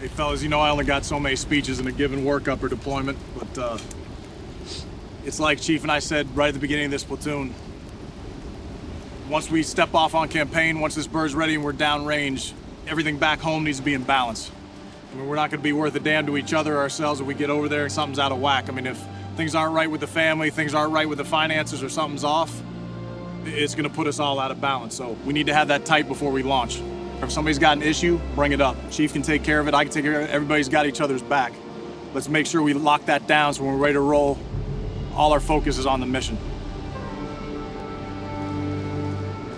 Hey, fellas, you know I only got so many speeches in a given workup or deployment, but uh, it's like Chief and I said right at the beginning of this platoon. Once we step off on campaign, once this bird's ready and we're downrange, everything back home needs to be in balance. I mean, we're not going to be worth a damn to each other or ourselves if we get over there and something's out of whack. I mean, if things aren't right with the family, things aren't right with the finances, or something's off, it's going to put us all out of balance. So we need to have that tight before we launch. If somebody's got an issue, bring it up. Chief can take care of it. I can take care of it. Everybody's got each other's back. Let's make sure we lock that down so when we're ready to roll, all our focus is on the mission.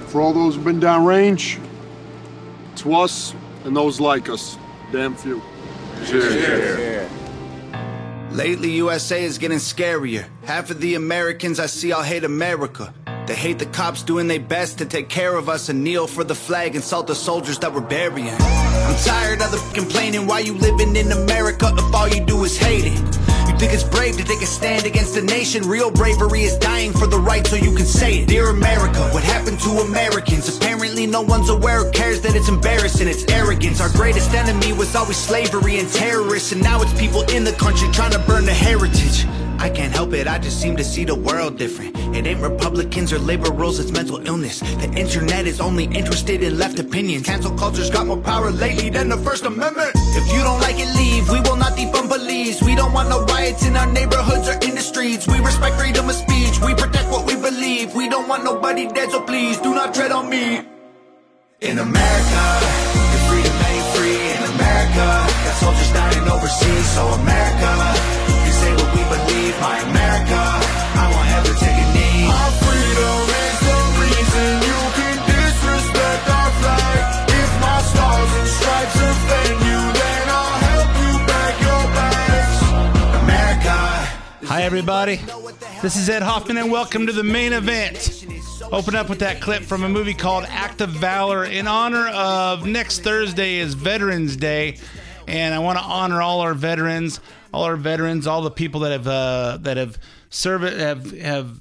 For all those who've been downrange, to us and those like us, damn few. Cheers. Lately, USA is getting scarier. Half of the Americans I see all hate America. They hate the cops doing their best to take care of us and kneel for the flag and salt the soldiers that we're burying. I'm tired of the complaining why you living in America if all you do is hate it. You think it's brave to take a stand against the nation? Real bravery is dying for the right so you can say it. Dear America, what happened to Americans? Apparently no one's aware or cares that it's embarrassing. It's arrogance. Our greatest enemy was always slavery and terrorists, and now it's people in the country trying to burn the heritage. I can't help it, I just seem to see the world different. It ain't Republicans or liberals, it's mental illness. The internet is only interested in left opinions. Cancel culture's got more power lately than the First Amendment. If you don't like it, leave. We will not defund police. We don't want no riots in our neighborhoods or in the streets. We respect freedom of speech. We protect what we believe. We don't want nobody dead, so please do not tread on me. In America, your freedom ain't free. In America, got soldiers dying overseas. So America, everybody. This is Ed Hoffman, and welcome to the main event. Open up with that clip from a movie called Act of Valor in honor of next Thursday is Veterans Day, and I want to honor all our veterans, all our veterans, all the people that have uh, that have served have have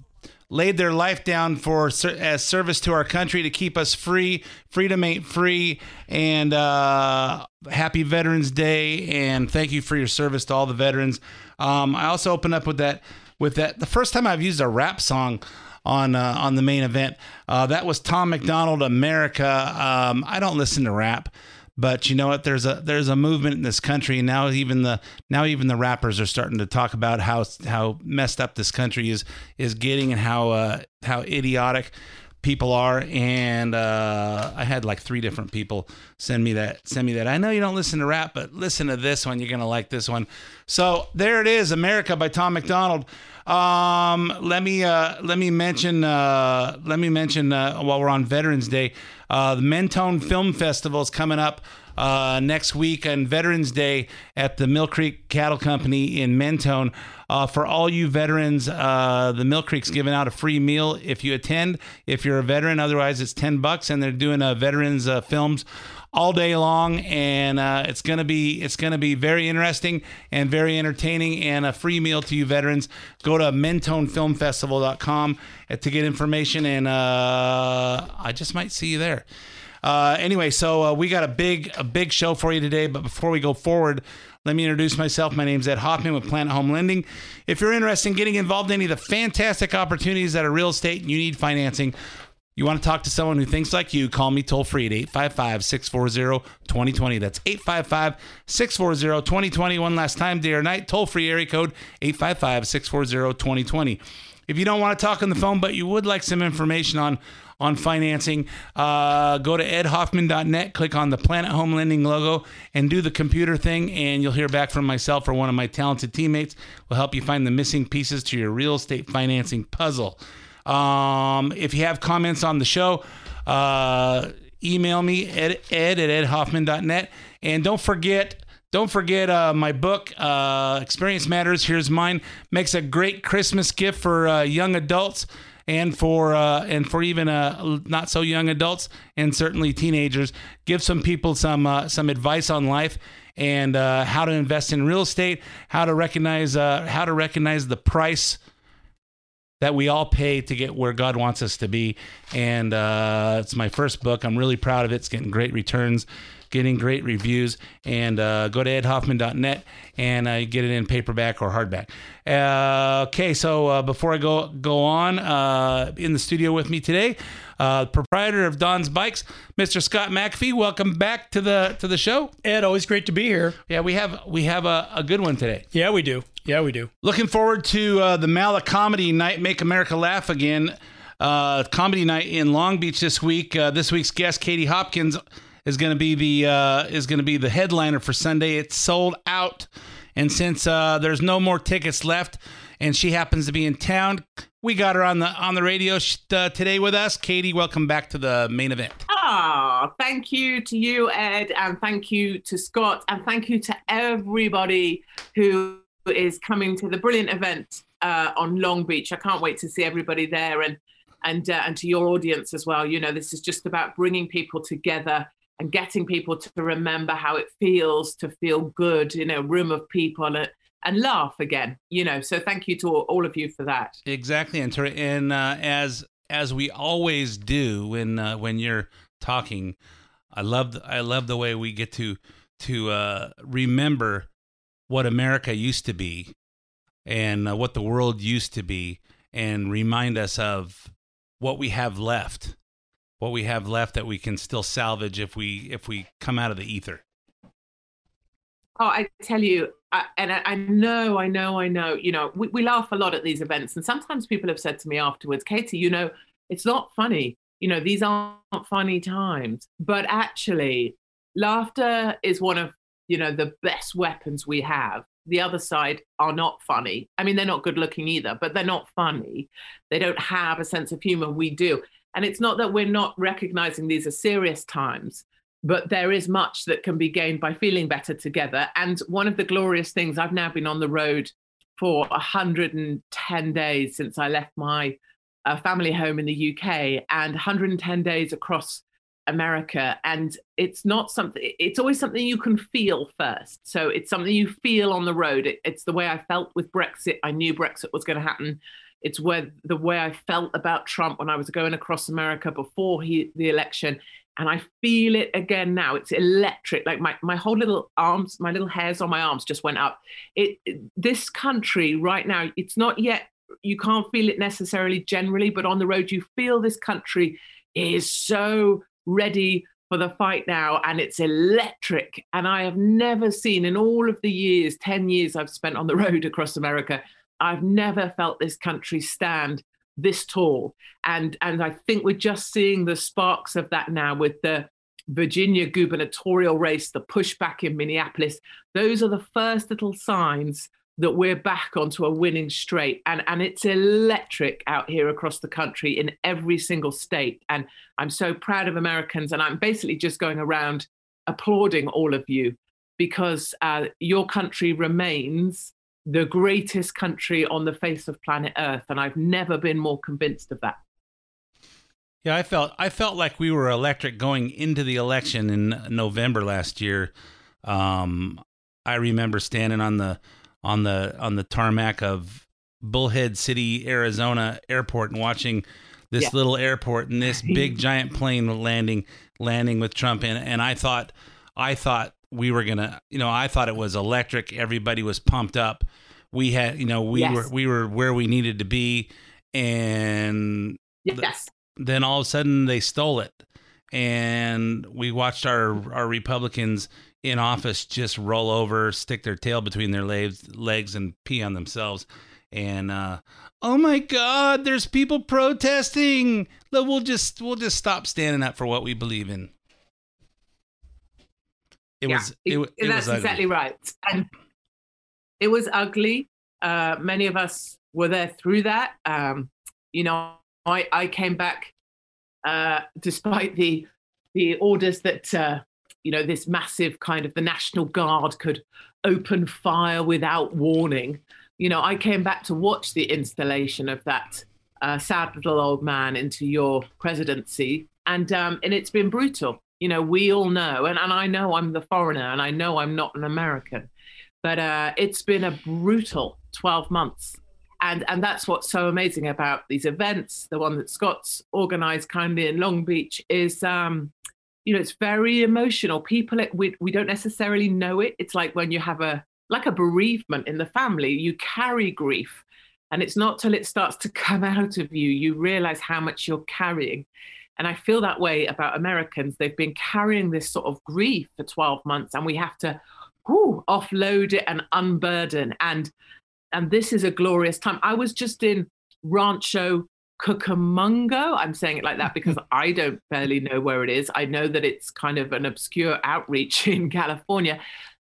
laid their life down for as service to our country to keep us free. Freedom ain't free. And uh, happy Veterans Day, and thank you for your service to all the veterans. Um, I also opened up with that with that the first time I've used a rap song on uh, on the main event. Uh, that was Tom MacDonald, America. Um, I don't listen to rap. But you know what? There's a there's a movement in this country, now even the now even the rappers are starting to talk about how how messed up this country is is getting, and how uh, how idiotic people are. And uh, I had like three different people send me that send me that. I know you don't listen to rap, but listen to this one. You're gonna like this one. So there it is, America by Tom MacDonald. Um, let me uh, let me mention uh, let me mention uh, while we're on Veterans Day, uh, the Mentone Film Festival is coming up uh, next week on Veterans Day at the Mill Creek Cattle Company in Mentone. Uh, for all you veterans, uh, the Mill Creek's giving out a free meal if you attend. If you're a veteran, otherwise it's ten bucks, and they're doing uh, veterans uh, films all day long, and uh, it's gonna be it's gonna be very interesting and very entertaining, and a free meal to you veterans. Go to MentoneFilmFestival.com to get information, and uh, I just might see you there. Uh, anyway, so uh, we got a big a big show for you today. But before we go forward, let me introduce myself. My name's Ed Hoffman with Planet Home Lending. If you're interested in getting involved in any of the fantastic opportunities that are real estate and you need financing, you want to talk to someone who thinks like you, call me toll free at 855 640 2020. That's 855 640 2020. One last time, day or night, toll free area code 855 640 2020. If you don't want to talk on the phone, but you would like some information on on financing, uh, go to edhoffman.net, click on the Planet Home Lending logo, and do the computer thing, and you'll hear back from myself or one of my talented teammates. Will help you find the missing pieces to your real estate financing puzzle. Um, if you have comments on the show, uh, email me ed, ed at edhoffman.net. And don't forget, don't forget uh, my book, uh, Experience Matters. Here's mine. Makes a great Christmas gift for uh, young adults and for uh, and for even uh, not so young adults and certainly teenagers. Give some people some uh, some advice on life and uh, how to invest in real estate, how to recognize uh, how to recognize the price that we all pay to get where God wants us to be. And uh, it's my first book. I'm really proud of it. It's getting great returns. Getting great reviews. And uh, go to edhoffman.net and uh, get it in paperback or hardback. Uh, okay, so uh, before I go go on, uh, in the studio with me today, uh, proprietor of Don's Bikes, Mr. Scott McAfee. Welcome back to the to the show. Ed, always great to be here. Yeah, we have we have a, a good one today. Yeah, we do. Yeah, we do. Looking forward to uh, the Mala Comedy Night, Make America Laugh Again. Uh, comedy night in Long Beach this week. Uh, this week's guest, Katie Hopkins, is going to be the uh, is going to be the headliner for Sunday. It's sold out, and since uh, there's no more tickets left, and she happens to be in town, we got her on the on the radio sh- uh, today with us. Katie, welcome back to the main event. Ah, thank you to you, Ed, and thank you to Scott, and thank you to everybody who is coming to the brilliant event uh, on Long Beach. I can't wait to see everybody there, and and uh, and to your audience as well. You know, this is just about bringing people together and getting people to remember how it feels to feel good in a room of people and, and laugh again. You know, so thank you to all, of you for that. Exactly, and, to, and uh, as as we always do when uh, when you're talking, I love I love the way we get to to uh, remember what America used to be and uh, what the world used to be, and remind us of what we have left, what we have left that we can still salvage if we if we come out of the ether. Oh, I tell you, I, and I, I know, I know, I know. You know, we, we laugh a lot at these events, and sometimes people have said to me afterwards, Katie, you know, it's not funny. You know, these aren't funny times, but actually, laughter is one of you know the best weapons we have. The other side are not funny. I mean, they're not good looking either, but they're not funny. They don't have a sense of humor. We do. And it's not that we're not recognizing these are serious times, but there is much that can be gained by feeling better together. And one of the glorious things, I've now been on the road for 110 days since I left my uh, family home in the UK and 110 days across America. And it's not something, it's always something you can feel first. So it's something you feel on the road. It, it's the way I felt with Brexit. I knew Brexit was going to happen. It's where the way I felt about Trump when I was going across America before he, the election. And I feel it again now. It's electric. Like my, my whole little arms, my little hairs on my arms just went up. It, this country right now, it's not yet, you can't feel it necessarily generally, but on the road, you feel this country is so ready for the fight now and it's electric and i have never seen in all of the years 10 years i've spent on the road across america i've never felt this country stand this tall. And and i think we're just seeing the sparks of that now with the virginia gubernatorial race the pushback in minneapolis. Those are the first little signs that we're back onto a winning straight. And and it's electric out here across the country in every single state. And i'm so proud of americans. And i'm basically just going around applauding all of you because uh, your country remains the greatest country on the face of planet earth and i've never been more convinced of that Yeah, I felt I felt like we were electric going into the election in November last year. Um, I remember standing on the on the on the tarmac of Bullhead City, Arizona airport and watching this Yeah. little airport and this big giant plane landing landing with Trump in and I thought I thought we were gonna you know I thought it was electric. Everybody was pumped up. We had you know we Yes. were we were where we needed to be and yes. then all of a sudden they stole it. And we watched our our republicans in office just roll over stick their tail between their legs legs and pee on themselves. And uh oh my god there's people protesting. We'll just we'll just stop standing up for what we believe in it yeah, was it, it that's was exactly right. And it was ugly. Uh, many of us were there through that. Um, you know, I, I came back uh, despite the the orders that uh, you know this massive kind of the National Guard could open fire without warning. You know, I came back to watch the installation of that uh, sad little old man into your presidency, and um, and it's been brutal. You know, we all know, and, and I know I'm the foreigner, and I know I'm not an American, but uh, it's been a brutal 12 months. And, and that's what's so amazing about these events. The one that Scott's organized kindly in Long Beach is um, you know, it's very emotional. People, we, we don't necessarily know it. It's like when you have a, like a bereavement in the family, you carry grief. And it's not till it starts to come out of you, you realize how much you're carrying. And I feel that way about Americans. They've been carrying this sort of grief for 12 months, and we have to whew, offload it and unburden. And and this is a glorious time. I was just in Rancho Cucamonga. I'm saying it like that because I don't barely know where it is. I know that it's kind of an obscure outreach in California.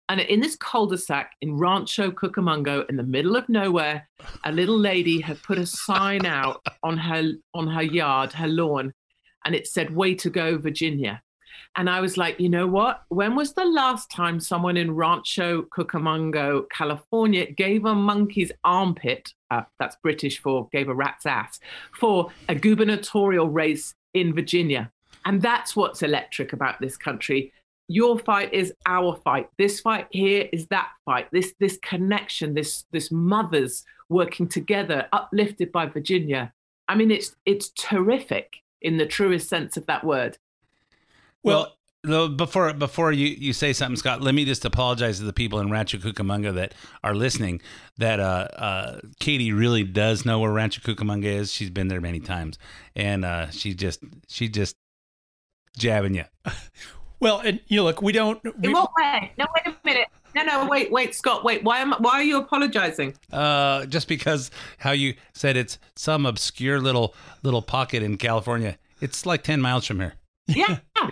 And in this cul-de-sac in Rancho Cucamonga, in the middle of nowhere, a little lady had put a sign out on her on her yard, her lawn, and it said "Way to go, Virginia." And I was like, you know what? When was the last time someone in Rancho Cucamonga, California, gave a monkey's armpit, uh, that's British for gave a rat's ass, for a gubernatorial race in Virginia? And that's what's electric about this country. Your fight is our fight. This fight here is that fight. This this connection, this this mothers working together, uplifted by Virginia. I mean, it's it's terrific in the truest sense of that word. Well, well before before you, you say something, Scott, let me just apologize to the people in Rancho Cucamonga that are listening. That uh, uh, Katie really does know where Rancho Cucamonga is. She's been there many times, and uh, she just she just jabbing you. Well, and you know, look, we don't. We, In what way? No, wait a minute. No, no, wait, wait, Scott, wait. Why am why are you apologizing? Uh, just because how you said it's some obscure little little pocket in California. It's like ten miles from here. Yeah.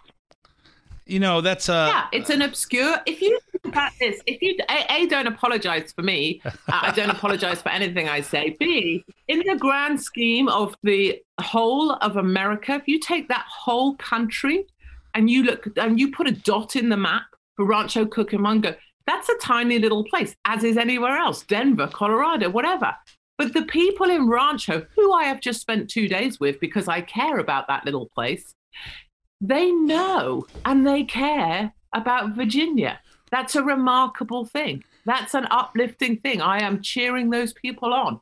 You know, that's uh yeah, it's an obscure. If you think about this, if you a, a don't apologize for me, uh, I don't apologize for anything I say. B, in the grand scheme of the whole of America, if you take that whole country and you look and you put a dot in the map for Rancho Cucamonga, that's a tiny little place, as is anywhere else, Denver, Colorado, whatever. But the people in Rancho, who I have just spent two days with because I care about that little place, they know and they care about Virginia. That's a remarkable thing. That's an uplifting thing. I am cheering those people on.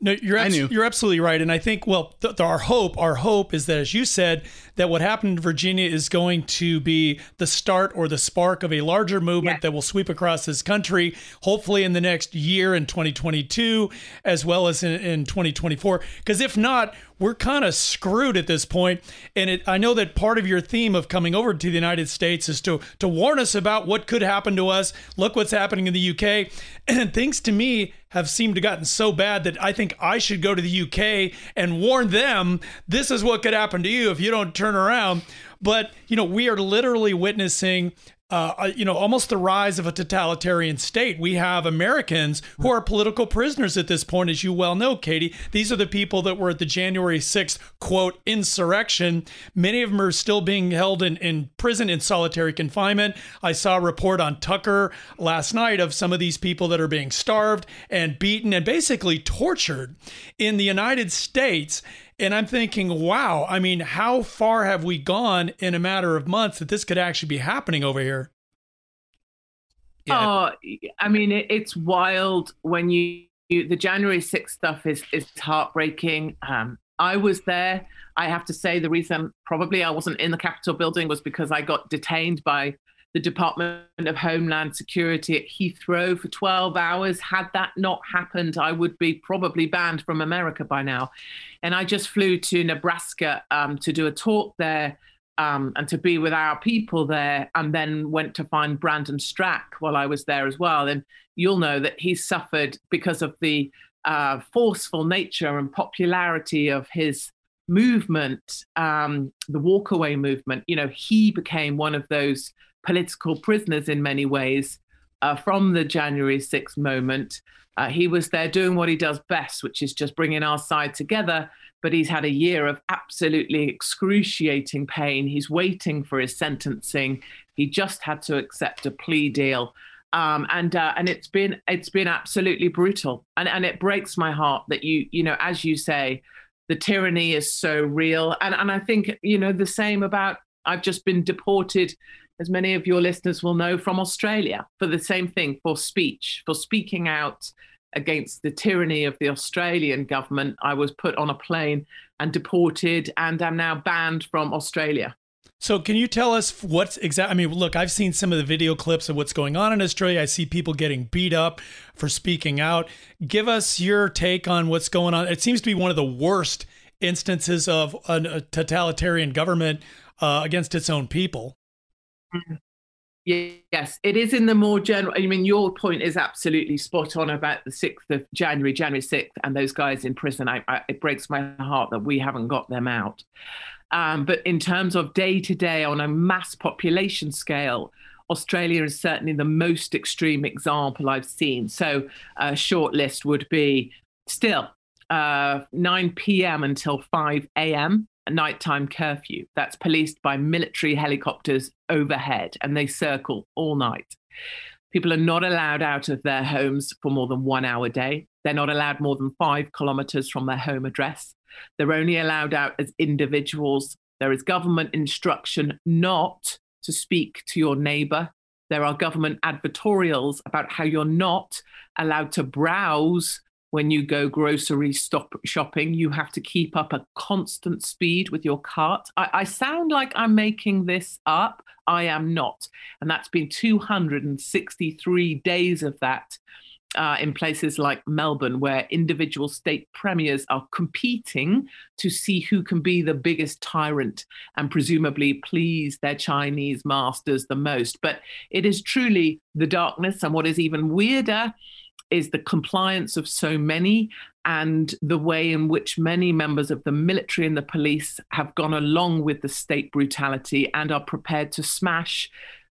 No, you're I abs- knew. you're absolutely right, and I think well, th- th- our hope, our hope is that, as you said, that what happened in Virginia is going to be the start or the spark of a larger movement Yeah. that will sweep across this country, hopefully in the next year in 2022, as well as in, in 2024. Because if not, we're kind of screwed at this point. And it, I know that part of your theme of coming over to the United States is to to warn us about what could happen to us. Look what's happening in the UK, and things to me have seemed to gotten so bad that I think I should go to the UK and warn them this is what could happen to you if you don't turn around. But you know, we are literally witnessing uh, you know, almost the rise of a totalitarian state. We have Americans who are political prisoners at this point, as you well know, Katie. These are the people that were at the January 6th, quote, insurrection. Many of them are still being held in, in prison in solitary confinement. I saw a report on Tucker last night of some of these people that are being starved and beaten and basically tortured in the United States. And I'm thinking, wow, I mean, how far have we gone in a matter of months that this could actually be happening over here? Yeah. Oh, I mean, it, it's wild when you, you the January 6th stuff is is heartbreaking. Um, I was there. I have to say the reason probably I wasn't in the Capitol building was because I got detained by the Department of Homeland Security at Heathrow for 12 hours. Had that not happened, I would be probably banned from America by now. And I just flew to Nebraska um, to do a talk there um, and to be with our people there, and then went to find Brandon Straka while I was there as well. And you'll know that he suffered because of the uh, forceful nature and popularity of his movement, um, the walkaway movement. You know, he became one of those political prisoners in many ways uh, from the January 6th moment. Uh, he was there doing what he does best, which is just bringing our side together. But he's had a year of absolutely excruciating pain. He's waiting for his sentencing. He just had to accept a plea deal. Um, and uh, and it's been it's been absolutely brutal, and and it breaks my heart that you you know as you say, the tyranny is so real, and and I think you know the same about I've just been deported, as many of your listeners will know, from Australia for the same thing for speech, for speaking out against the tyranny of the Australian government. I was put on a plane and deported, and am now banned from Australia. So, can you tell us what's exactly? I mean, look, I've seen some of the video clips of what's going on in Australia. I see people getting beat up for speaking out. Give us your take on what's going on. It seems to be one of the worst instances of a totalitarian government uh, against its own people. Yes, it is in the more general. I mean, your point is absolutely spot on about the 6th of January, January 6th, and those guys in prison. I, I, it breaks my heart that we haven't got them out. Um, but in terms of day to day on a mass population scale, Australia is certainly the most extreme example I've seen. So a short list would be still uh, 9 p.m. until 5 a.m. Nighttime curfew. That's policed by military helicopters overhead, and they circle all night. People are not allowed out of their homes for more than one hour a day. They're not allowed more than five kilometers from their home address. They're only allowed out as individuals. There is government instruction not to speak to your neighbor. There are government advertorials about how you're not allowed to browse when you go grocery stop shopping. You have to keep up a constant speed with your cart. I, I sound like I'm making this up. I am not. And that's been 263 days of that uh, in places like Melbourne, where individual state premiers are competing to see who can be the biggest tyrant and presumably please their Chinese masters the most. But it is truly the darkness. And what is even weirder is the compliance of so many and the way in which many members of the military and the police have gone along with the state brutality and are prepared to smash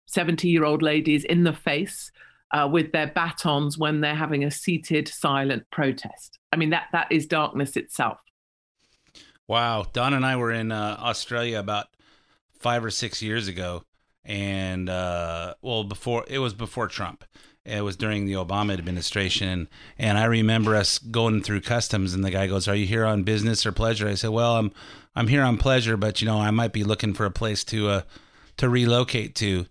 70 year old ladies in the face uh, with their batons when they're having a seated, silent protest. I mean, that that is darkness itself. Wow, Don and I were in uh, Australia about five or six years ago, and uh, well, before it was before Trump. It was during the Obama administration, and I remember us going through customs, and the guy goes, "Are you here on business or pleasure?" I said, "Well, I'm I'm here on pleasure, but you know, I might be looking for a place to uh, to relocate to."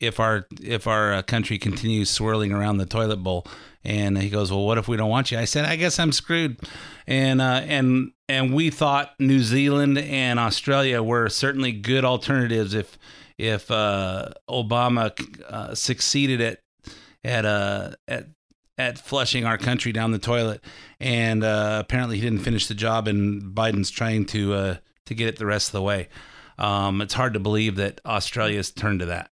if our if our uh, country continues swirling around the toilet bowl and he goes well what if we don't want you i said i guess i'm screwed and uh, and and we thought new zealand and australia were certainly good alternatives if if uh, obama uh, succeeded at at uh at at flushing our country down the toilet and uh, apparently he didn't finish the job and biden's trying to uh, to get it the rest of the way um, it's hard to believe that australia's turned to that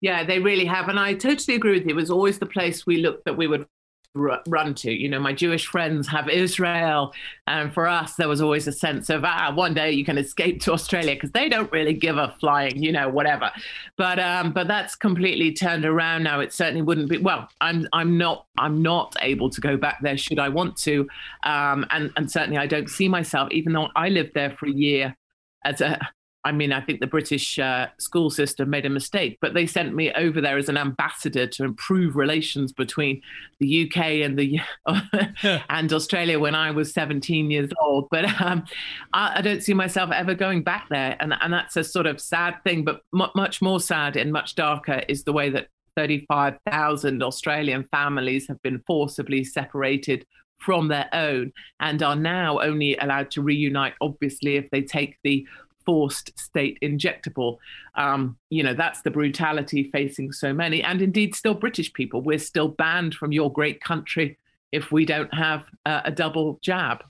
yeah, they really have. And I totally agree with you. It was always the place we looked that we would run to. You know, my Jewish friends have Israel. And for us, there was always a sense of, ah, one day you can escape to Australia because they don't really give a flying, you know, whatever. But um, but that's completely turned around now. It certainly wouldn't be well, I'm I'm not I'm not able to go back there should I want to. Um, and, and certainly I don't see myself, even though I lived there for a year as a I mean, I think the British uh, school system made a mistake, but they sent me over there as an ambassador to improve relations between the UK and the and Australia when I was 17 years old. But um, I, I, don't see myself ever going back there, and and that's a sort of sad thing. But m- much more sad and much darker is the way that 35,000 Australian families have been forcibly separated from their own and are now only allowed to reunite, obviously, if they take the forced state injectable. Um, you know, that's the brutality facing so many, and indeed still British people. We're still banned from your great country if we don't have uh, a double jab.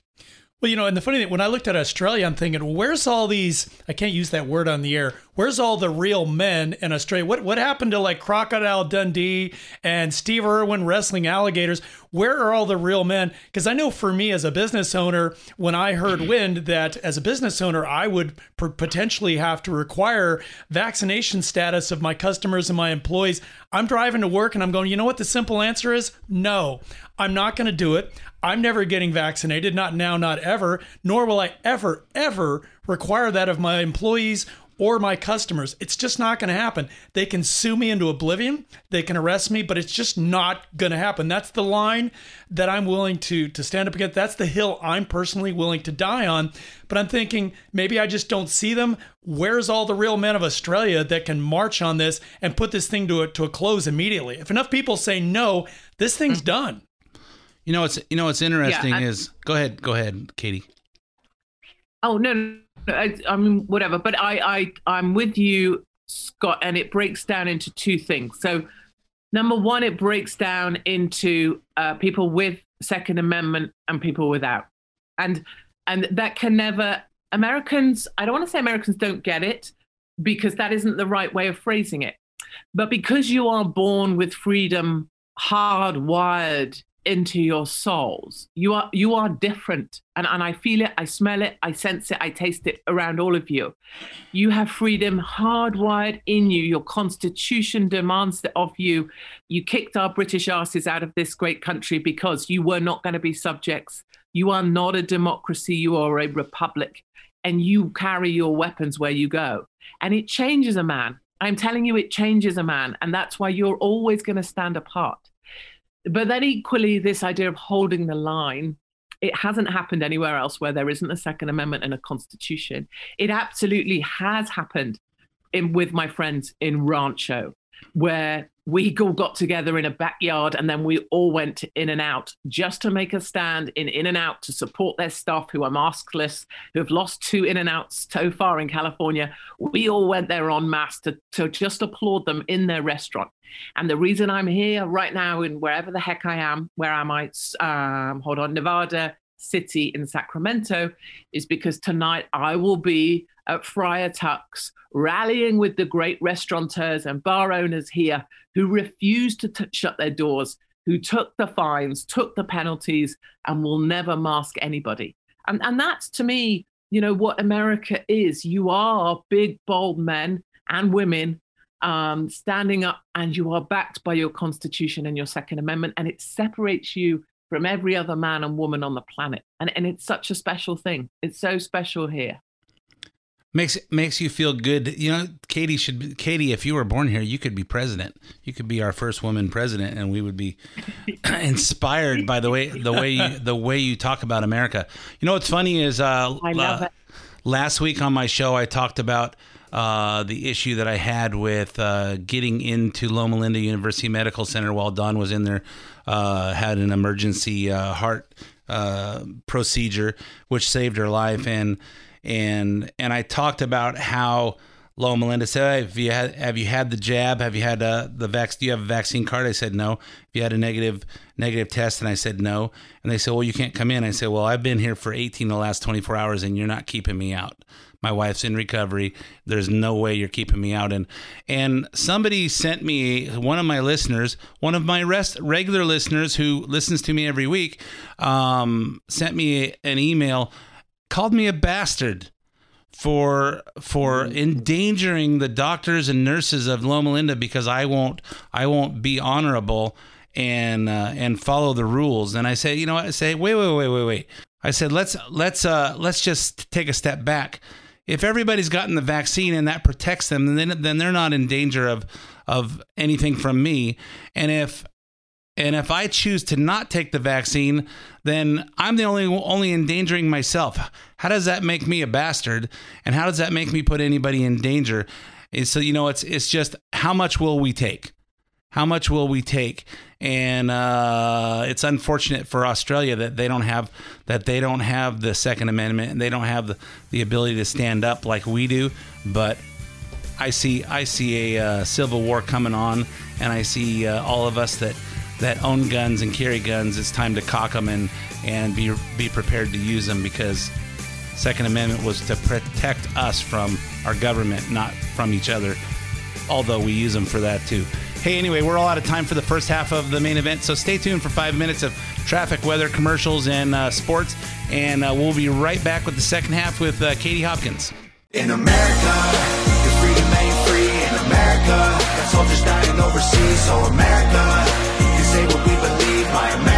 Well, you know, and the funny thing, when I looked at Australia, I'm thinking, where's all these? I can't use that word on the air. Where's all the real men in Australia? What what happened to like Crocodile Dundee and Steve Irwin wrestling alligators? Where are all the real men? Because I know for me as a business owner, when I heard wind that as a business owner, I would p- potentially have to require vaccination status of my customers and my employees. I'm driving to work and I'm going, you know what? The simple answer is no. I'm not going to do it. I'm never getting vaccinated, not now, not ever, nor will I ever, ever require that of my employees or my customers. It's just not going to happen. They can sue me into oblivion, they can arrest me, but it's just not going to happen. That's the line that I'm willing to to stand up against. That's the hill I'm personally willing to die on. But I'm thinking maybe I just don't see them. Where's all the real men of Australia that can march on this and put this thing to a, to a close immediately? If enough people say no, this thing's mm-hmm. done. You know what's you know what's interesting yeah, is go ahead, go ahead, Katie. Oh no, I, I mean, whatever. But I, I, I'm with you, Scott, and it breaks down into two things. So, number one, it breaks down into uh, people with Second Amendment and people without, and and that can never. Americans, I don't want to say Americans don't get it, because that isn't the right way of phrasing it. But because you are born with freedom hardwired into your souls, you are you are different. And, and I feel it, I smell it, I sense it, I taste it around all of you. You have freedom hardwired in you. Your constitution demands it of you. You kicked our British asses out of this great country because you were not going to be subjects. You are not a democracy, you are a republic. And you carry your weapons where you go. And it changes a man. I'm telling you, it changes a man. And that's why you're always going to stand apart. But then equally, this idea of holding the line, it hasn't happened anywhere else where there isn't a Second Amendment and a Constitution. It absolutely has happened in, with my friends in Rancho, where we all got together in a backyard and then we all went in and out just to make a stand in in and out to support their staff who are maskless who have lost two in and outs so far in california. We all went there en masse to, to just applaud them in their restaurant. And the reason i'm here right now in wherever the heck i am where am i? Um, hold on nevada city in sacramento is because tonight i will be at Friar Tuck's, rallying with the great restaurateurs and bar owners here who refused to t- shut their doors, who took the fines, took the penalties, and will never mask anybody. And, and that's to me, you know, what America is. You are big, bold men and women um, standing up, and you are backed by your Constitution and your Second Amendment, and it separates you from every other man and woman on the planet. And, and it's such a special thing. It's so special here makes makes you feel good. You know, Katie should be, Katie. If you were born here, you could be president. You could be our first woman president, and we would be inspired by the way the way you, the way you talk about America. You know what's funny is uh, I love uh, it. last week on my show I talked about uh, the issue that I had with uh, getting into Loma Linda University Medical Center while Don was in there, uh, had an emergency uh, heart uh, procedure, which saved her life, and and and I talked about how Loma Linda said, hey, "Have you had have you had the jab? Have you had the vaccine? Do you have a vaccine card?" I said, "No." If you had a negative negative test? And I said, "No." And they said, "Well, you can't come in." I said, "Well, I've been here for 18 the last 24 hours, and you're not keeping me out." My wife's in recovery. There's no way you're keeping me out. And and somebody sent me one of my listeners, one of my rest, regular listeners who listens to me every week, um, sent me an email, called me a bastard for for endangering the doctors and nurses of Loma Linda because I won't I won't be honorable and uh, and follow the rules. And I say, you know, what? I say, wait, wait, wait, wait, wait. I said, let's let's uh, let's just take a step back. If everybody's gotten the vaccine and that protects them, then then they're not in danger of of anything from me. And if and if I choose to not take the vaccine, then I'm the only only endangering myself. How does that make me a bastard? And how does that make me put anybody in danger? And so you know, it's it's just how much will we take? How much will we take? And uh, it's unfortunate for Australia that they don't have that they don't have the Second Amendment and they don't have the, the ability to stand up like we do. But I see I see a uh, civil war coming on, and I see uh, all of us that that own guns and carry guns. It's time to cock them and and be be prepared to use them because Second Amendment was to protect us from our government, not from each other. Although we use them for that too. Hey, anyway, we're all out of time for the first half of the main event, so stay tuned for five minutes of traffic, weather, commercials, and uh, sports, and uh, we'll be right back with the second half with uh, Katie Hopkins. In America, freedom ain't free. In America, got soldiers dying overseas. So America, you say what we believe. My America,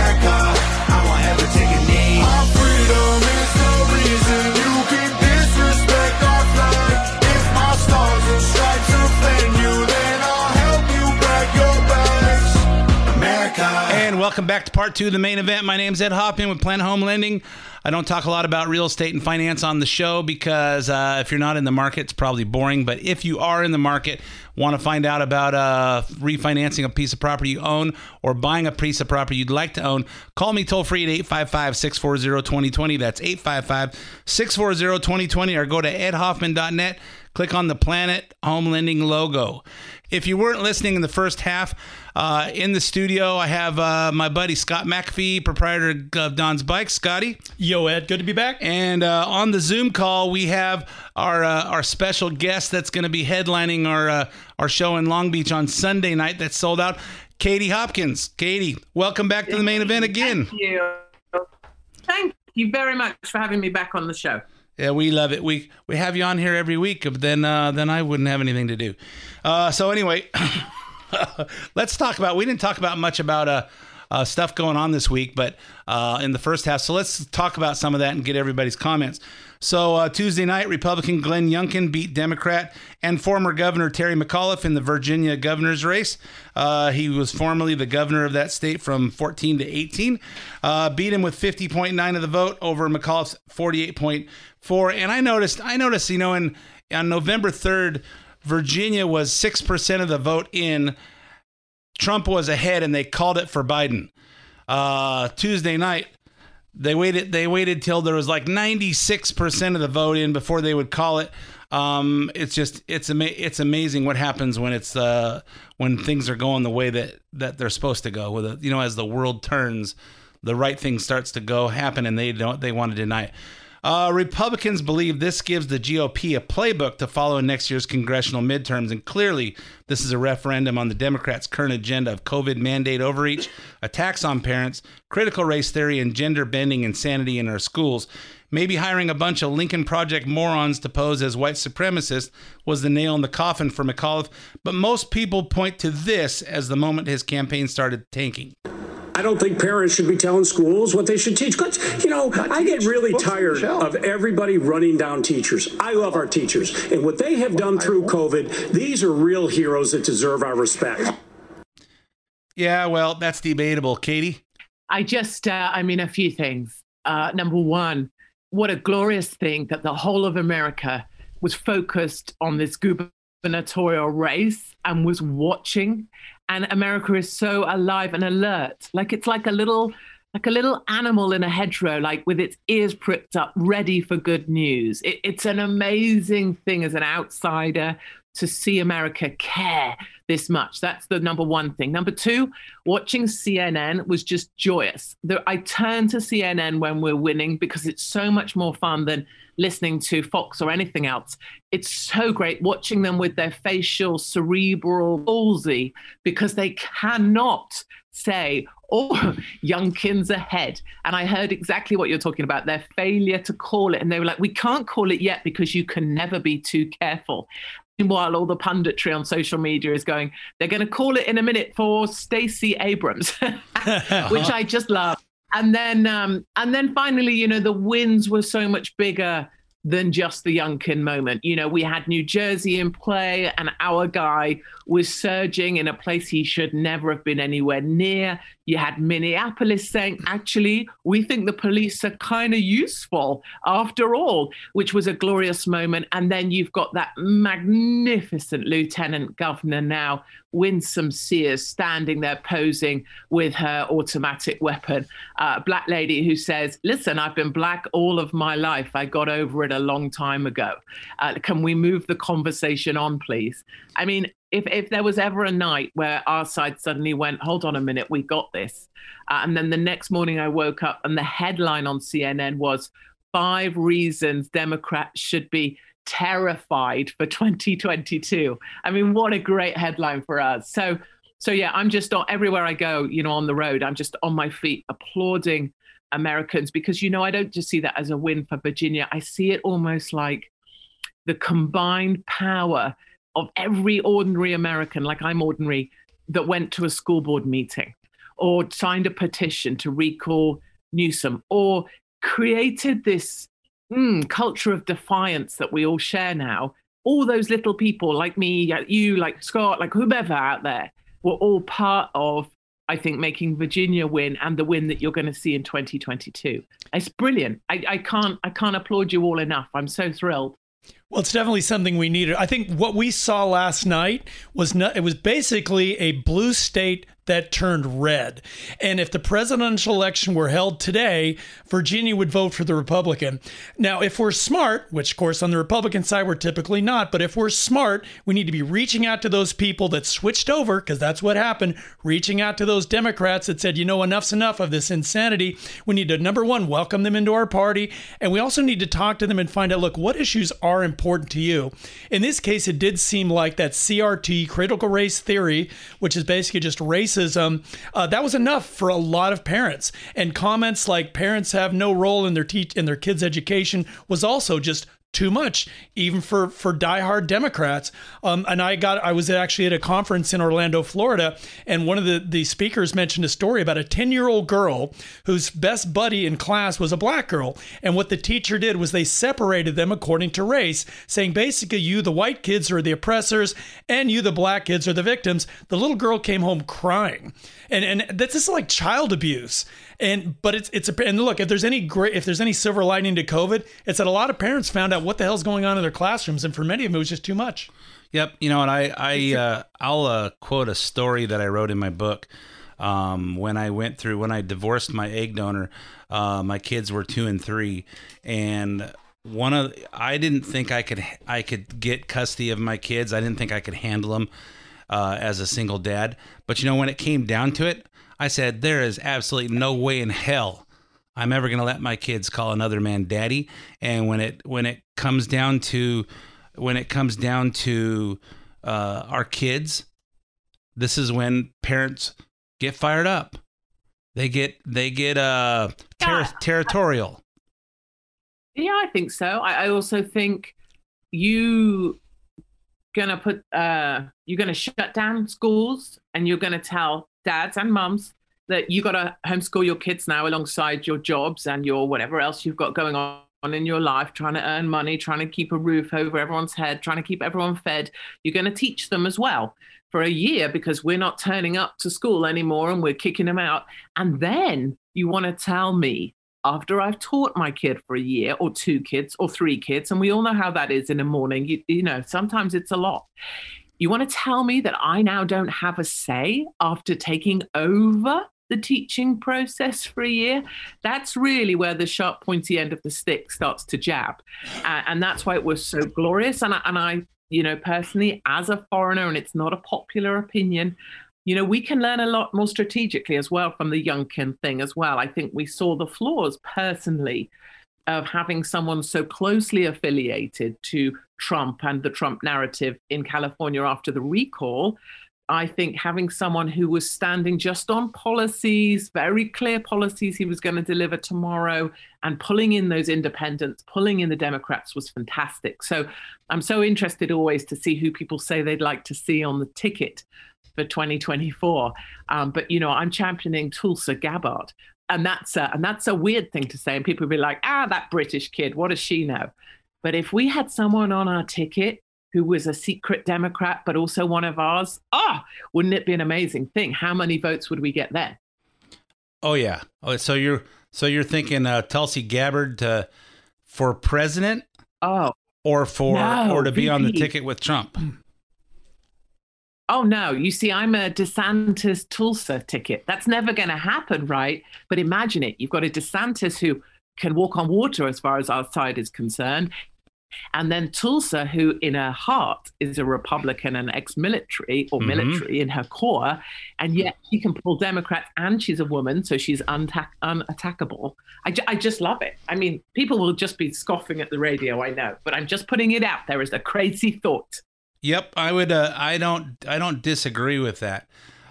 welcome back to part two of the main event. My name's Ed Hoffman with Planet Home Lending. I don't talk a lot about real estate and finance on the show because uh, if you're not in the market, it's probably boring. But if you are in the market, want to find out about uh, refinancing a piece of property you own or buying a piece of property you'd like to own, call me toll free at 855 640 2020. That's 855 640 2020 or go to edhoffman.net. Click on the Planet Home Lending logo. If you weren't listening in the first half, uh, in the studio, I have uh, my buddy Scott McAfee, proprietor of Don's Bikes. Scotty. Yo, Ed, good to be back. And uh, on the Zoom call, we have our uh, our special guest that's going to be headlining our uh, our show in Long Beach on Sunday night. That's sold out. Katie Hopkins. Katie, welcome back to the main event again. Thank you. Thank you very much for having me back on the show. Yeah, we love it. We we have you on here every week. Then uh, then I wouldn't have anything to do. Uh, so anyway, let's talk about. We didn't talk about much about uh, uh stuff going on this week, but uh, in the first half. So let's talk about some of that and get everybody's comments. So uh, Tuesday night, Republican Glenn Youngkin beat Democrat and former Governor Terry McAuliffe in the Virginia governor's race. Uh, he was formerly the governor of that state from 14 to 18. Uh, beat him with 50.9 of the vote over McAuliffe's 48.4. And I noticed, I noticed, you know, in on November 3rd, Virginia was six percent of the vote in. Trump was ahead, and they called it for Biden. Uh, Tuesday night, they waited. They waited till there was like 96 percent of the vote in before they would call it. Um, it's just it's ama- it's amazing what happens when it's uh, when things are going the way that that they're supposed to go. With it, you know, as the world turns, the right thing starts to go happen, and they don't they want to deny it. Uh, Republicans believe this gives the GOP a playbook to follow in next year's congressional midterms, and clearly, this is a referendum on the Democrats' current agenda of COVID mandate overreach, attacks on parents, critical race theory, and gender bending insanity in our schools. Maybe hiring a bunch of Lincoln Project morons to pose as white supremacists was the nail in the coffin for McAuliffe, but most people point to this as the moment his campaign started tanking. I don't think parents should be telling schools what they should teach. Because, You know, I get really tired of everybody running down teachers. I love our teachers. And what they have done through COVID, these are real heroes that deserve our respect. Yeah, well, that's debatable. Katie? I just, uh, I mean, a few things. Uh, number one, what a glorious thing that the whole of America was focused on this gubernatorial race and was watching and America is so alive and alert. Like it's like a little like a little animal in a hedgerow, like with its ears pricked up, ready for good news. It, it's an amazing thing as an outsider to see America care this much. That's the number one thing. Number two, watching CNN was just joyous. I turn to CNN when we're winning because it's so much more fun than listening to Fox or anything else. It's so great watching them with their facial, cerebral palsy because they cannot say, oh, Youngkin's ahead. And I heard exactly what you're talking about their failure to call it. And they were like, we can't call it yet because you can never be too careful. Meanwhile, all the punditry on social media is going, they're going to call it in a minute for Stacey Abrams, which I just love and then um, and then finally, you know, the wins were so much bigger than just the Youngkin moment. You know, we had New Jersey in play, and our guy was surging in a place he should never have been anywhere near. You had Minneapolis saying, actually, we think the police are kind of useful after all, which was a glorious moment. And then you've got that magnificent lieutenant governor now, Winsome Sears, standing there posing with her automatic weapon. Uh, black lady who says, Listen, I've been black all of my life. I got over it a long time ago. Uh, can we move the conversation on, please? I mean, if if there was ever a night where our side suddenly went, hold on a minute, we got this, uh, and then the next morning I woke up and the headline on CNN was five reasons Democrats should be terrified for 2022. I mean, what a great headline for us. So so yeah, I'm just on everywhere I go, you know, on the road, I'm just on my feet applauding Americans because you know I don't just see that as a win for Virginia. I see it almost like the combined power of every ordinary American, like I'm ordinary, that went to a school board meeting or signed a petition to recall Newsom or created this mm, culture of defiance that we all share now. All those little people like me, you, like Scott, like whomever out there, were all part of I think, making Virginia win and the win that you're going to see in 2022. It's brilliant. I, I can't I can't applaud you all enough. I'm so thrilled. Well, it's definitely something we needed. I think what we saw last night was not, it was basically a blue state that turned red. And if the presidential election were held today, Virginia would vote for the Republican. Now, if we're smart, which of course on the Republican side we're typically not, but if we're smart, we need to be reaching out to those people that switched over, because that's what happened, reaching out to those Democrats that said, you know, enough's enough of this insanity. We need to, number one, welcome them into our party. And we also need to talk to them and find out, look, what issues are important to you? In this case, it did seem like that CRT, critical race theory, which is basically just racism racism, uh, that was enough for a lot of parents. And comments like parents have no role in their teach in their kids' education was also just too much, even for for diehard Democrats. Um, and I got I was actually at a conference in Orlando, Florida, and one of the the speakers mentioned a story about a ten year old girl whose best buddy in class was a black girl, and what the teacher did was they separated them according to race, saying basically you the white kids are the oppressors and you the black kids are the victims. The little girl came home crying, and and this is like child abuse. And but it's it's a and look if there's any great if there's any silver lining to COVID, it's that a lot of parents found out what the hell's going on in their classrooms, and for many of them it was just too much. Yep, you know, and I I uh, I'll uh, quote a story that I wrote in my book. Um, when I went through when I divorced my egg donor, uh, my kids were two and three, and one of I didn't think I could I could get custody of my kids. I didn't think I could handle them uh, as a single dad. But you know, when it came down to it, I said, there is absolutely no way in hell I'm ever going to let my kids call another man daddy. And when it when it comes down to when it comes down to uh, our kids, this is when parents get fired up. They get they get uh ter- territorial. Yeah, I think so. I, I also think you gonna put uh you're gonna shut down schools and you're gonna tell dads and mums that you got to homeschool your kids now alongside your jobs and your whatever else you've got going on in your life, trying to earn money, trying to keep a roof over everyone's head, trying to keep everyone fed. You're going to teach them as well for a year because we're not turning up to school anymore and we're kicking them out. And then you want to tell me after I've taught my kid for a year or two kids or three kids, and we all know how that is in the morning, you, you know, sometimes it's a lot. You want to tell me that I now don't have a say after taking over the teaching process for a year? That's really where the sharp, pointy end of the stick starts to jab. Uh, and that's why it was so glorious. And I, and I, you know, personally, as a foreigner, and it's not a popular opinion, you know, we can learn a lot more strategically as well from the Youngkin thing as well. I think we saw the flaws personally of having someone so closely affiliated to Trump and the Trump narrative in California after the recall. I think having someone who was standing just on policies, very clear policies he was going to deliver tomorrow, and pulling in those independents, pulling in the Democrats was fantastic. So I'm so interested always to see who people say they'd like to see on the ticket for 2024. Um, but you know, I'm championing Tulsi Gabbard and that's a, and that's a weird thing to say. And people be like, ah, that British kid, what does she know? But if we had someone on our ticket who was a secret Democrat, but also one of ours, ah, oh, wouldn't it be an amazing thing? How many votes would we get then? Oh yeah. Oh, so you're so you're thinking uh, Tulsi Gabbard to, for president? Oh, or for no, or to be on the ticket with Trump? oh no, you see, I'm a DeSantis Tulsi ticket. That's never going to happen, right? But imagine it. You've got a DeSantis who can walk on water as far as our side is concerned. And then Tulsi, who in her heart is a Republican and ex military or mm-hmm. military in her core, and yet she can pull Democrats and she's a woman, so she's unta- unattackable. I, ju- I just love it. I mean, people will just be scoffing at the radio, I know, but I'm just putting it out there as a crazy thought. Yep, I would. Uh, I don't. I don't disagree with that.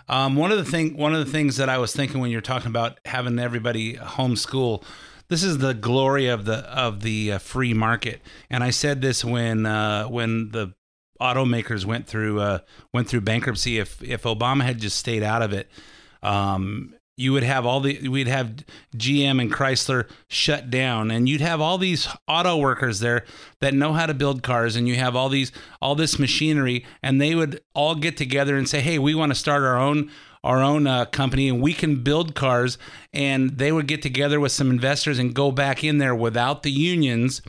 Um, one of the thing. One of the things that I was thinking when you're talking about having everybody homeschool. This is the glory of the of the uh, free market, and I said this when uh, when the automakers went through uh, went through bankruptcy. If if Obama had just stayed out of it, um, you would have all the we'd have GM and Chrysler shut down. And you'd have all these auto workers there that know how to build cars. And you have all these all this machinery. And they would all get together and say hey we want to start our own our own uh, company and we can build cars and they would get together with some investors and go back in there without the unions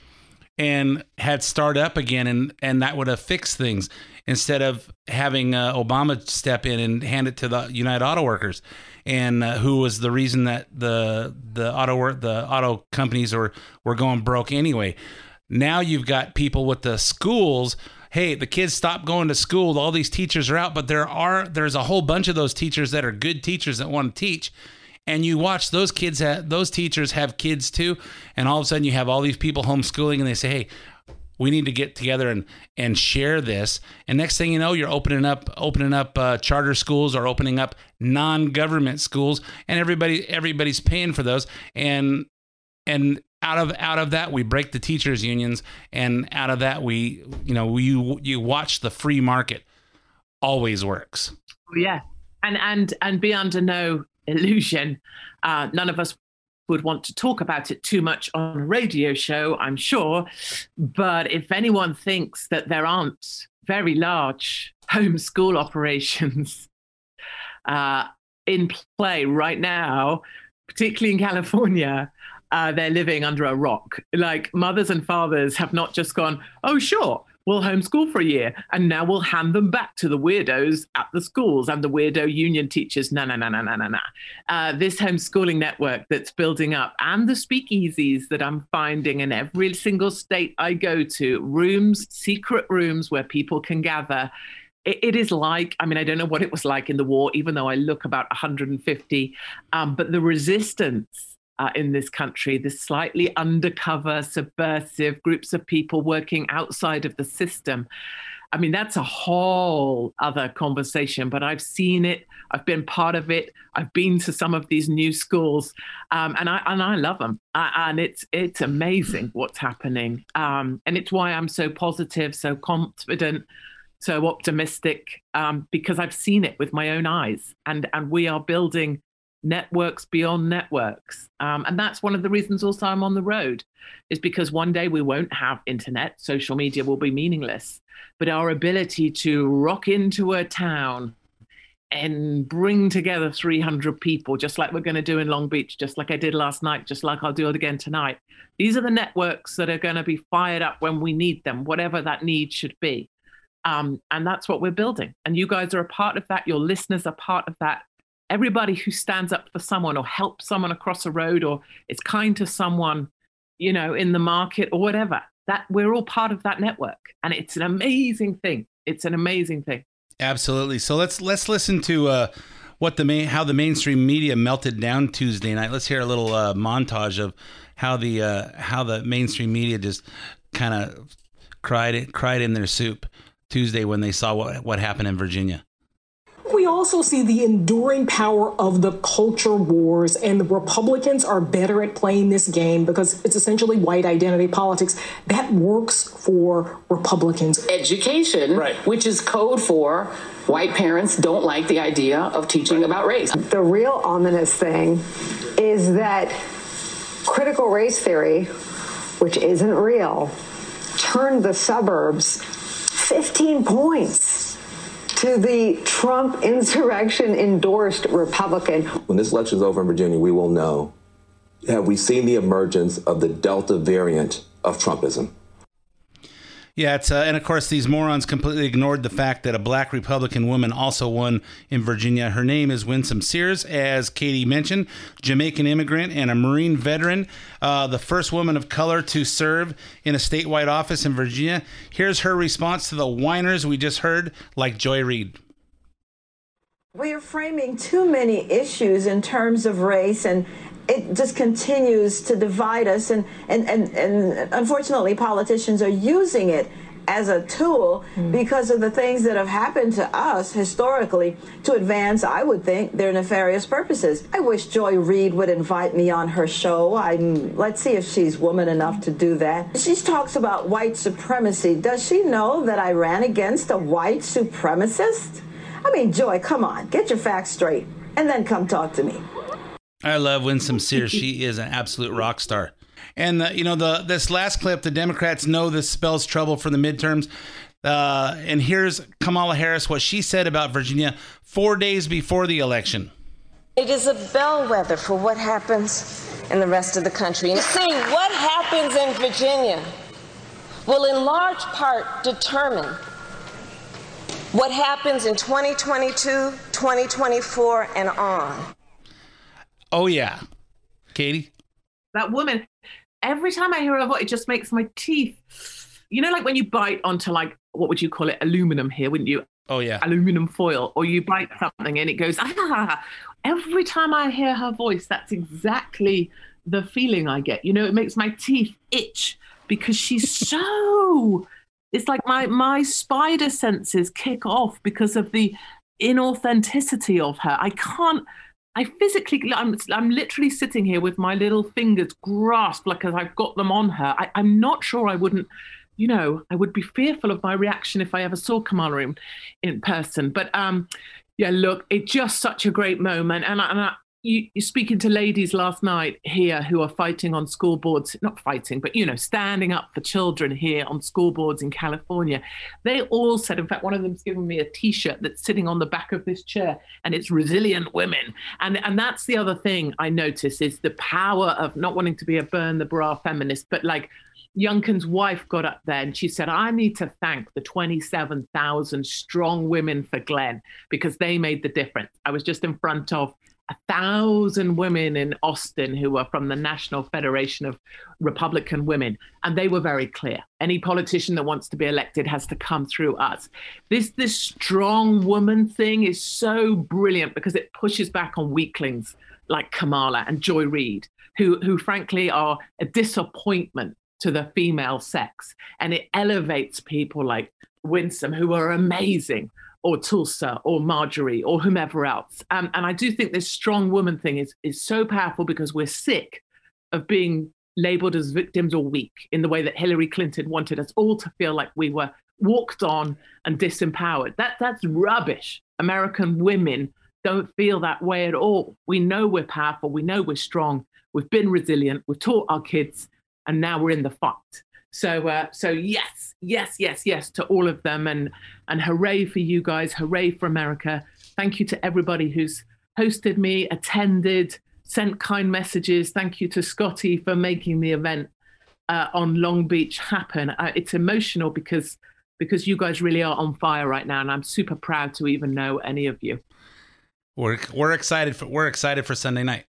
and had start up again and and that would have fixed things instead of having uh, Obama step in and hand it to the United Auto Workers. And uh, who was the reason that the the auto the auto companies were were going broke anyway. Now you've got people with the schools hey the kids stop going to school all these teachers are out but there are there's a whole bunch of those teachers that are good teachers that want to teach. And you watch those kids ha- those teachers have kids too and all of a sudden you have all these people homeschooling and they say hey we need to get together and and share this. And next thing you know you're opening up opening up uh, charter schools or opening up non-government schools and everybody everybody's paying for those. And and out of out of that we break the teachers unions and out of that we you know you you watch the free market always works. Oh, yeah. And and and be under no illusion uh, none of us would want to talk about it too much on a radio show i'm sure. But if anyone thinks that there aren't very large homeschool operations uh, in play right now particularly in california uh, they're living under a rock like mothers and fathers have not just gone oh sure we'll homeschool for a year and now we'll hand them back to the weirdos at the schools and the weirdo union teachers. No, no, no, no, no, no, no. Uh, this homeschooling network that's building up and the speakeasies that I'm finding in every single state I go to, rooms, secret rooms where people can gather. It, is like, I mean, I don't know what it was like in the war, even though I look about 150, um, but the resistance uh, in this country, the slightly undercover, subversive groups of people working outside of the system. I mean, that's a whole other conversation, but I've seen it. I've been part of it. I've been to some of these new schools, um, and I and I love them. Uh, and it's it's amazing what's happening, um, and it's why I'm so positive, so confident, so optimistic, um, because I've seen it with my own eyes, and and we are building networks beyond networks. Um, and that's one of the reasons also I'm on the road, is because one day we won't have internet, social media will be meaningless. But our ability to rock into a town and bring together 300 people, just like we're going to do in Long Beach, just like I did last night, just like I'll do it again tonight. These are the networks that are going to be fired up when we need them, whatever that need should be. Um, and that's what we're building. And you guys are a part of that. Your listeners are part of that everybody who stands up for someone or helps someone across a road or is kind to someone, you know, in the market or whatever, that we're all part of that network. And it's an amazing thing. It's an amazing thing. Absolutely. So let's let's listen to uh, what the main how the mainstream media melted down Tuesday night. Let's hear a little uh, montage of how the uh, how the mainstream media just kind of cried cried in their soup Tuesday when they saw what what happened in Virginia. We also see the enduring power of the culture wars, and the Republicans are better at playing this game because it's essentially white identity politics. That works for Republicans. Education, Right. which is code for white parents don't like the idea of teaching about race. The real ominous thing is that critical race theory, which isn't real, turned the suburbs 15 points to the Trump insurrection endorsed Republican. When this election is over in Virginia, we will know have we seen the emergence of the Delta variant of Trumpism? Yeah, it's uh, and of course these morons completely ignored the fact that a black Republican woman also won in Virginia. Her name is Winsome Sears, as Katie mentioned, Jamaican immigrant and a Marine veteran, uh, the first woman of color to serve in a statewide office in Virginia. Here's her response to the whiners we just heard, like Joy Reid. We are framing too many issues in terms of race and it just continues to divide us and, and, and, and unfortunately politicians are using it as a tool hmm. because of the things that have happened to us historically to advance, I would think, their nefarious purposes. I wish Joy Reid would invite me on her show. I'm let's see if she's woman enough to do that. She talks about white supremacy. Does she know that I ran against a white supremacist? I mean, Joy, come on, get your facts straight and then come talk to me. I love Winsome Sears. she is an absolute rock star. And uh, you know the this last clip, the Democrats know this spells trouble for the midterms. Uh, and here's Kamala Harris, what she said about Virginia four days before the election. It is a bellwether for what happens in the rest of the country. And see, what happens in Virginia will in large part determine what happens in 2022, 2024, and on. Oh, yeah. Katie? That woman, every time I hear her voice, it just makes my teeth. You know, like when you bite onto like what would you call it? Aluminum here, wouldn't you? Oh yeah, aluminum foil, or you bite something and it goes. Ah! Every time I hear her voice, that's exactly the feeling I get. You know, it makes my teeth itch because she's so. It's like my my spider senses kick off because of the inauthenticity of her. I can't. I physically, I'm, I'm literally sitting here with my little fingers grasped like as I've got them on her. I, I'm not sure I wouldn't you know, I would be fearful of my reaction if I ever saw Kamala in, in person. But um, yeah, look, it's just such a great moment. And, I, and I, you, you're speaking to ladies last night here who are fighting on school boards, not fighting, but, you know, standing up for children here on school boards in California. They all said, in fact, one of them's given me a t shirt that's sitting on the back of this chair and it's resilient women. And, and that's the other thing I notice is the power of not wanting to be a burn the bra feminist, but like, Youngkin's wife got up there and she said, I need to thank the 27,000 strong women for Glenn because they made the difference. I was just in front of a thousand women in Austin who were from the National Federation of Republican Women, and they were very clear. Any politician that wants to be elected has to come through us. This this strong woman thing is so brilliant because it pushes back on weaklings like Kamala and Joy Reid, who who frankly are a disappointment to the female sex. And it elevates people like Winsome, who are amazing, or Tulsi, or Marjorie, or whomever else. Um, and I do think this strong woman thing is, is so powerful because we're sick of being labeled as victims or weak in the way that Hillary Clinton wanted us all to feel like we were walked on and disempowered. That that's rubbish. American women don't feel that way at all. We know we're powerful. We know we're strong. We've been resilient. We've taught our kids and now we're in the fight. So, uh, so yes, yes, yes, yes to all of them, and and hooray for you guys, hooray for America! Thank you to everybody who's hosted me, attended, sent kind messages. Thank you to Scotty for making the event uh, on Long Beach happen. Uh, it's emotional because because you guys really are on fire right now, and I'm super proud to even know any of you. We're we're excited for we're excited for Sunday night.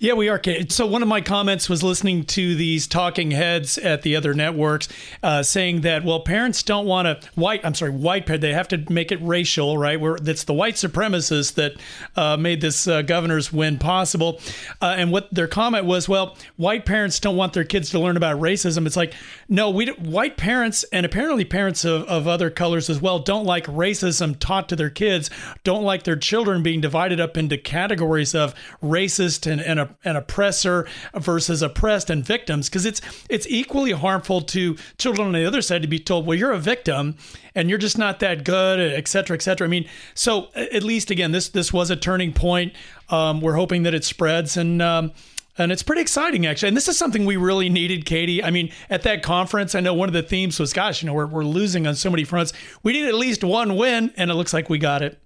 Yeah, we are. So one of my comments was listening to these talking heads at the other networks uh, saying that well, parents don't want to white. I'm sorry, white parent. They have to make it racial, right? Where that's the white supremacists that uh, made this uh, governor's win possible. Uh, and what their comment was, well, white parents don't want their kids to learn about racism. It's like no, we white parents and apparently parents of, of other colors as well don't like racism taught to their kids. Don't like their children being divided up into categories of racist and and, and an oppressor versus oppressed and victims because it's it's equally harmful to children on the other side to be told well you're a victim and you're just not that good et cetera et cetera. I mean so at least again this this was a turning point. Um, we're hoping that it spreads and um, and it's pretty exciting actually. And this is something we really needed katie. I mean at that conference i know one of the themes was gosh you know we're, we're losing on so many fronts. We need at least one win and it looks like we got it.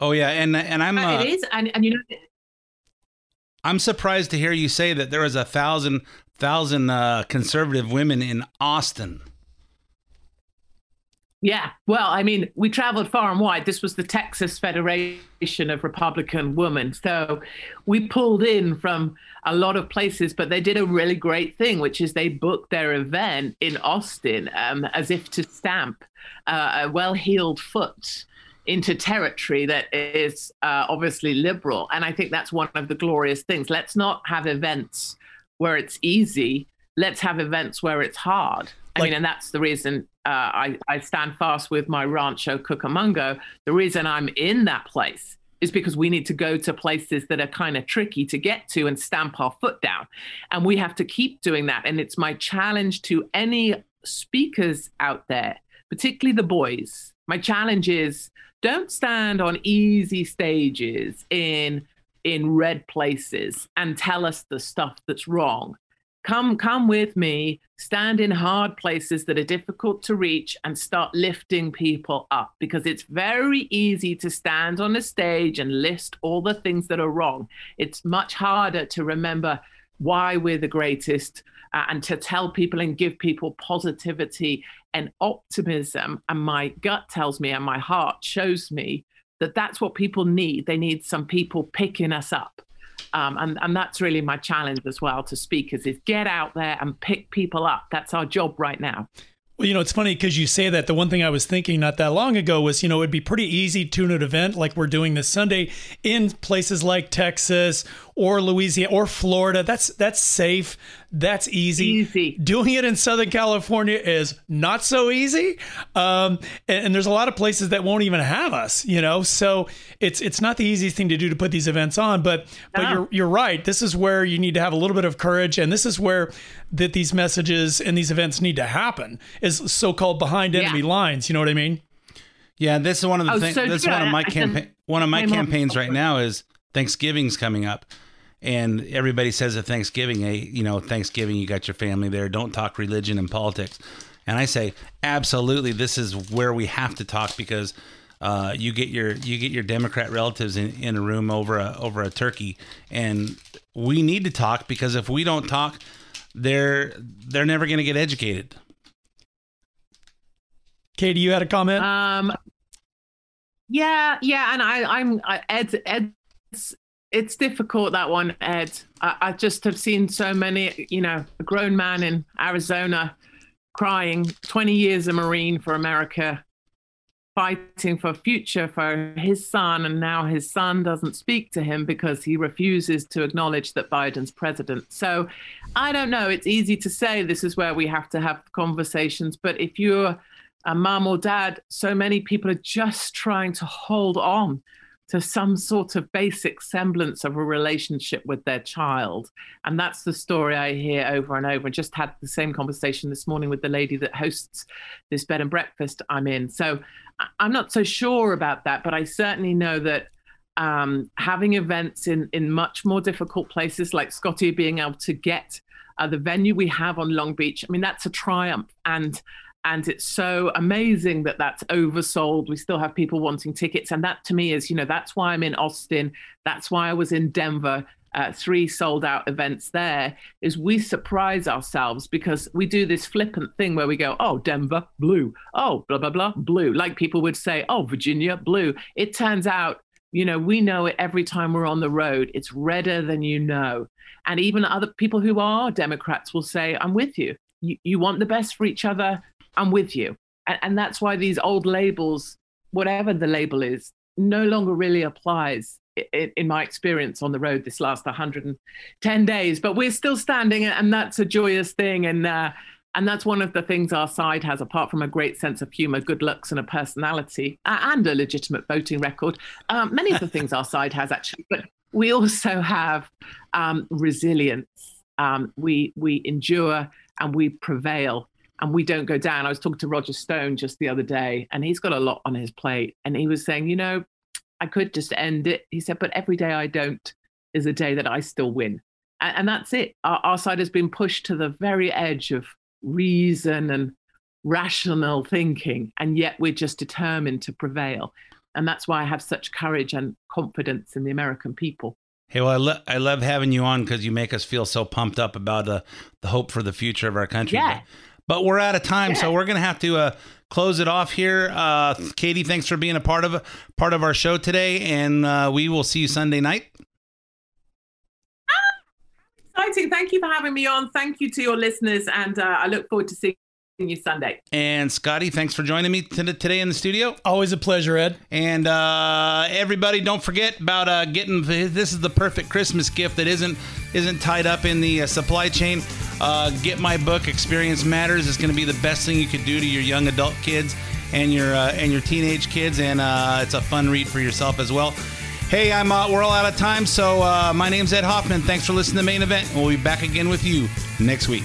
Oh yeah. And and i'm uh, it is. And, and you know I'm surprised to hear you say that there was a thousand thousand uh, conservative women in Austin. Yeah, well, I mean, we traveled far and wide. This was the Texas Federation of Republican Women. So we pulled in from a lot of places, but they did a really great thing, which is they booked their event in Austin um, as if to stamp uh, a well heeled foot into territory that is uh, obviously liberal. And I think that's one of the glorious things. Let's not have events where it's easy. Let's have events where it's hard. I like, mean, and that's the reason uh, I, I stand fast with my Rancho Cucamonga. The reason I'm in that place is because we need to go to places that are kind of tricky to get to and stamp our foot down. And we have to keep doing that. And it's my challenge to any speakers out there, particularly the boys. My challenge is don't stand on easy stages in in red places and tell us the stuff that's wrong. Come come with me stand in hard places that are difficult to reach and start lifting people up because it's very easy to stand on a stage and list all the things that are wrong. It's much harder to remember why we're the greatest uh, and to tell people and give people positivity and optimism and my gut tells me and my heart shows me that that's what people need they need some people picking us up um, and, and that's really my challenge as well to speakers is get out there and pick people up. That's our job right now. Well, you know, it's funny because you say that. The one thing I was thinking not that long ago was, you know, it'd be pretty easy to an event like we're doing this Sunday in places like Texas or Louisiana or Florida. That's that's safe. That's easy. Easy. Doing it in Southern California is not so easy. Um, and, and there's a lot of places that won't even have us. You know, so it's it's not the easiest thing to do to put these events on. But but you're you're right. This is where you need to have a little bit of courage, and this is where that these messages and these events need to happen. Is so-called behind enemy lines. You know what I mean? Yeah, this is one of the Oh, things. so this is one of my campaign. One of my campaigns right now is Thanksgiving's coming up, and everybody says at Thanksgiving, hey, you know, Thanksgiving, you got your family there. Don't talk religion and politics. And I say, absolutely, this is where we have to talk because uh, you get your you get your Democrat relatives in, in a room over a over a turkey, and we need to talk because if we don't talk, they're they're never going to get educated. Katie, you had a comment. Um, yeah, yeah, and I, I'm I, Ed. Ed's it's difficult that one, Ed. I, I just have seen so many. You know, a grown man in Arizona crying. Twenty years a Marine for America, fighting for a future for his son, and now his son doesn't speak to him because he refuses to acknowledge that Biden's president. So, I don't know. It's easy to say this is where we have to have conversations, but if you're a mom or dad, so many people are just trying to hold on to some sort of basic semblance of a relationship with their child. And that's the story I hear over and over. And just had the same conversation this morning with the lady that hosts this bed and breakfast I'm in. So I'm not so sure about that, but I certainly know that um, having events in, in much more difficult places like Scotty being able to get uh, the venue we have on Long Beach, I mean, that's a triumph. And and it's so amazing that that's oversold. We still have people wanting tickets, and that to me is, you know, that's why I'm in Austin. That's why I was in Denver. Uh, three sold out events there is we surprise ourselves because we do this flippant thing where we go, oh, Denver, blue. Oh, blah, blah, blah, blue. Like people would say, oh, Virginia, blue. It turns out, you know, we know it every time we're on the road. It's redder than you know. And even other people who are Democrats will say, I'm with you. You, you want the best for each other. I'm with you. And, and that's why these old labels, whatever the label is, no longer really applies in, in my experience on the road this last 110 days. But we're still standing, and that's a joyous thing. And uh, and that's one of the things our side has, apart from a great sense of humor, good looks, and a personality, and a legitimate voting record. Um, many of the things our side has actually, but we also have um, resilience. Um, we we endure and we prevail and we don't go down. I was talking to Roger Stone just the other day, and he's got a lot on his plate, and he was saying, you know, I could just end it. He said, but every day I don't is a day that I still win, and, and that's it. Our, our side has been pushed to the very edge of reason and rational thinking, and yet we're just determined to prevail, and that's why I have such courage and confidence in the American people. Hey, well, I, lo- I love having you on because you make us feel so pumped up about uh, the hope for the future of our country. Yeah. But, but we're out of time, so we're gonna have to uh, close it off here. Uh, Katie, thanks for being a part of part of our show today, and uh, we will see you Sunday night. Exciting. Thank you for having me on. Thank you to your listeners, and uh, I look forward to seeing you Sunday. And Scotty, thanks for joining me t- today in the studio. Always a pleasure, Ed. And uh, everybody, don't forget about uh, getting the, this is the perfect Christmas gift that isn't isn't tied up in the uh, supply chain. Uh, get my book, Experience Matters. It's going to be the best thing you could do to your young adult kids and your uh, and your teenage kids, and uh, it's a fun read for yourself as well. Hey, I'm uh, we're all out of time, so uh, my name's Ed Hoffman. Thanks for listening to the main event. We'll be back again with you next week.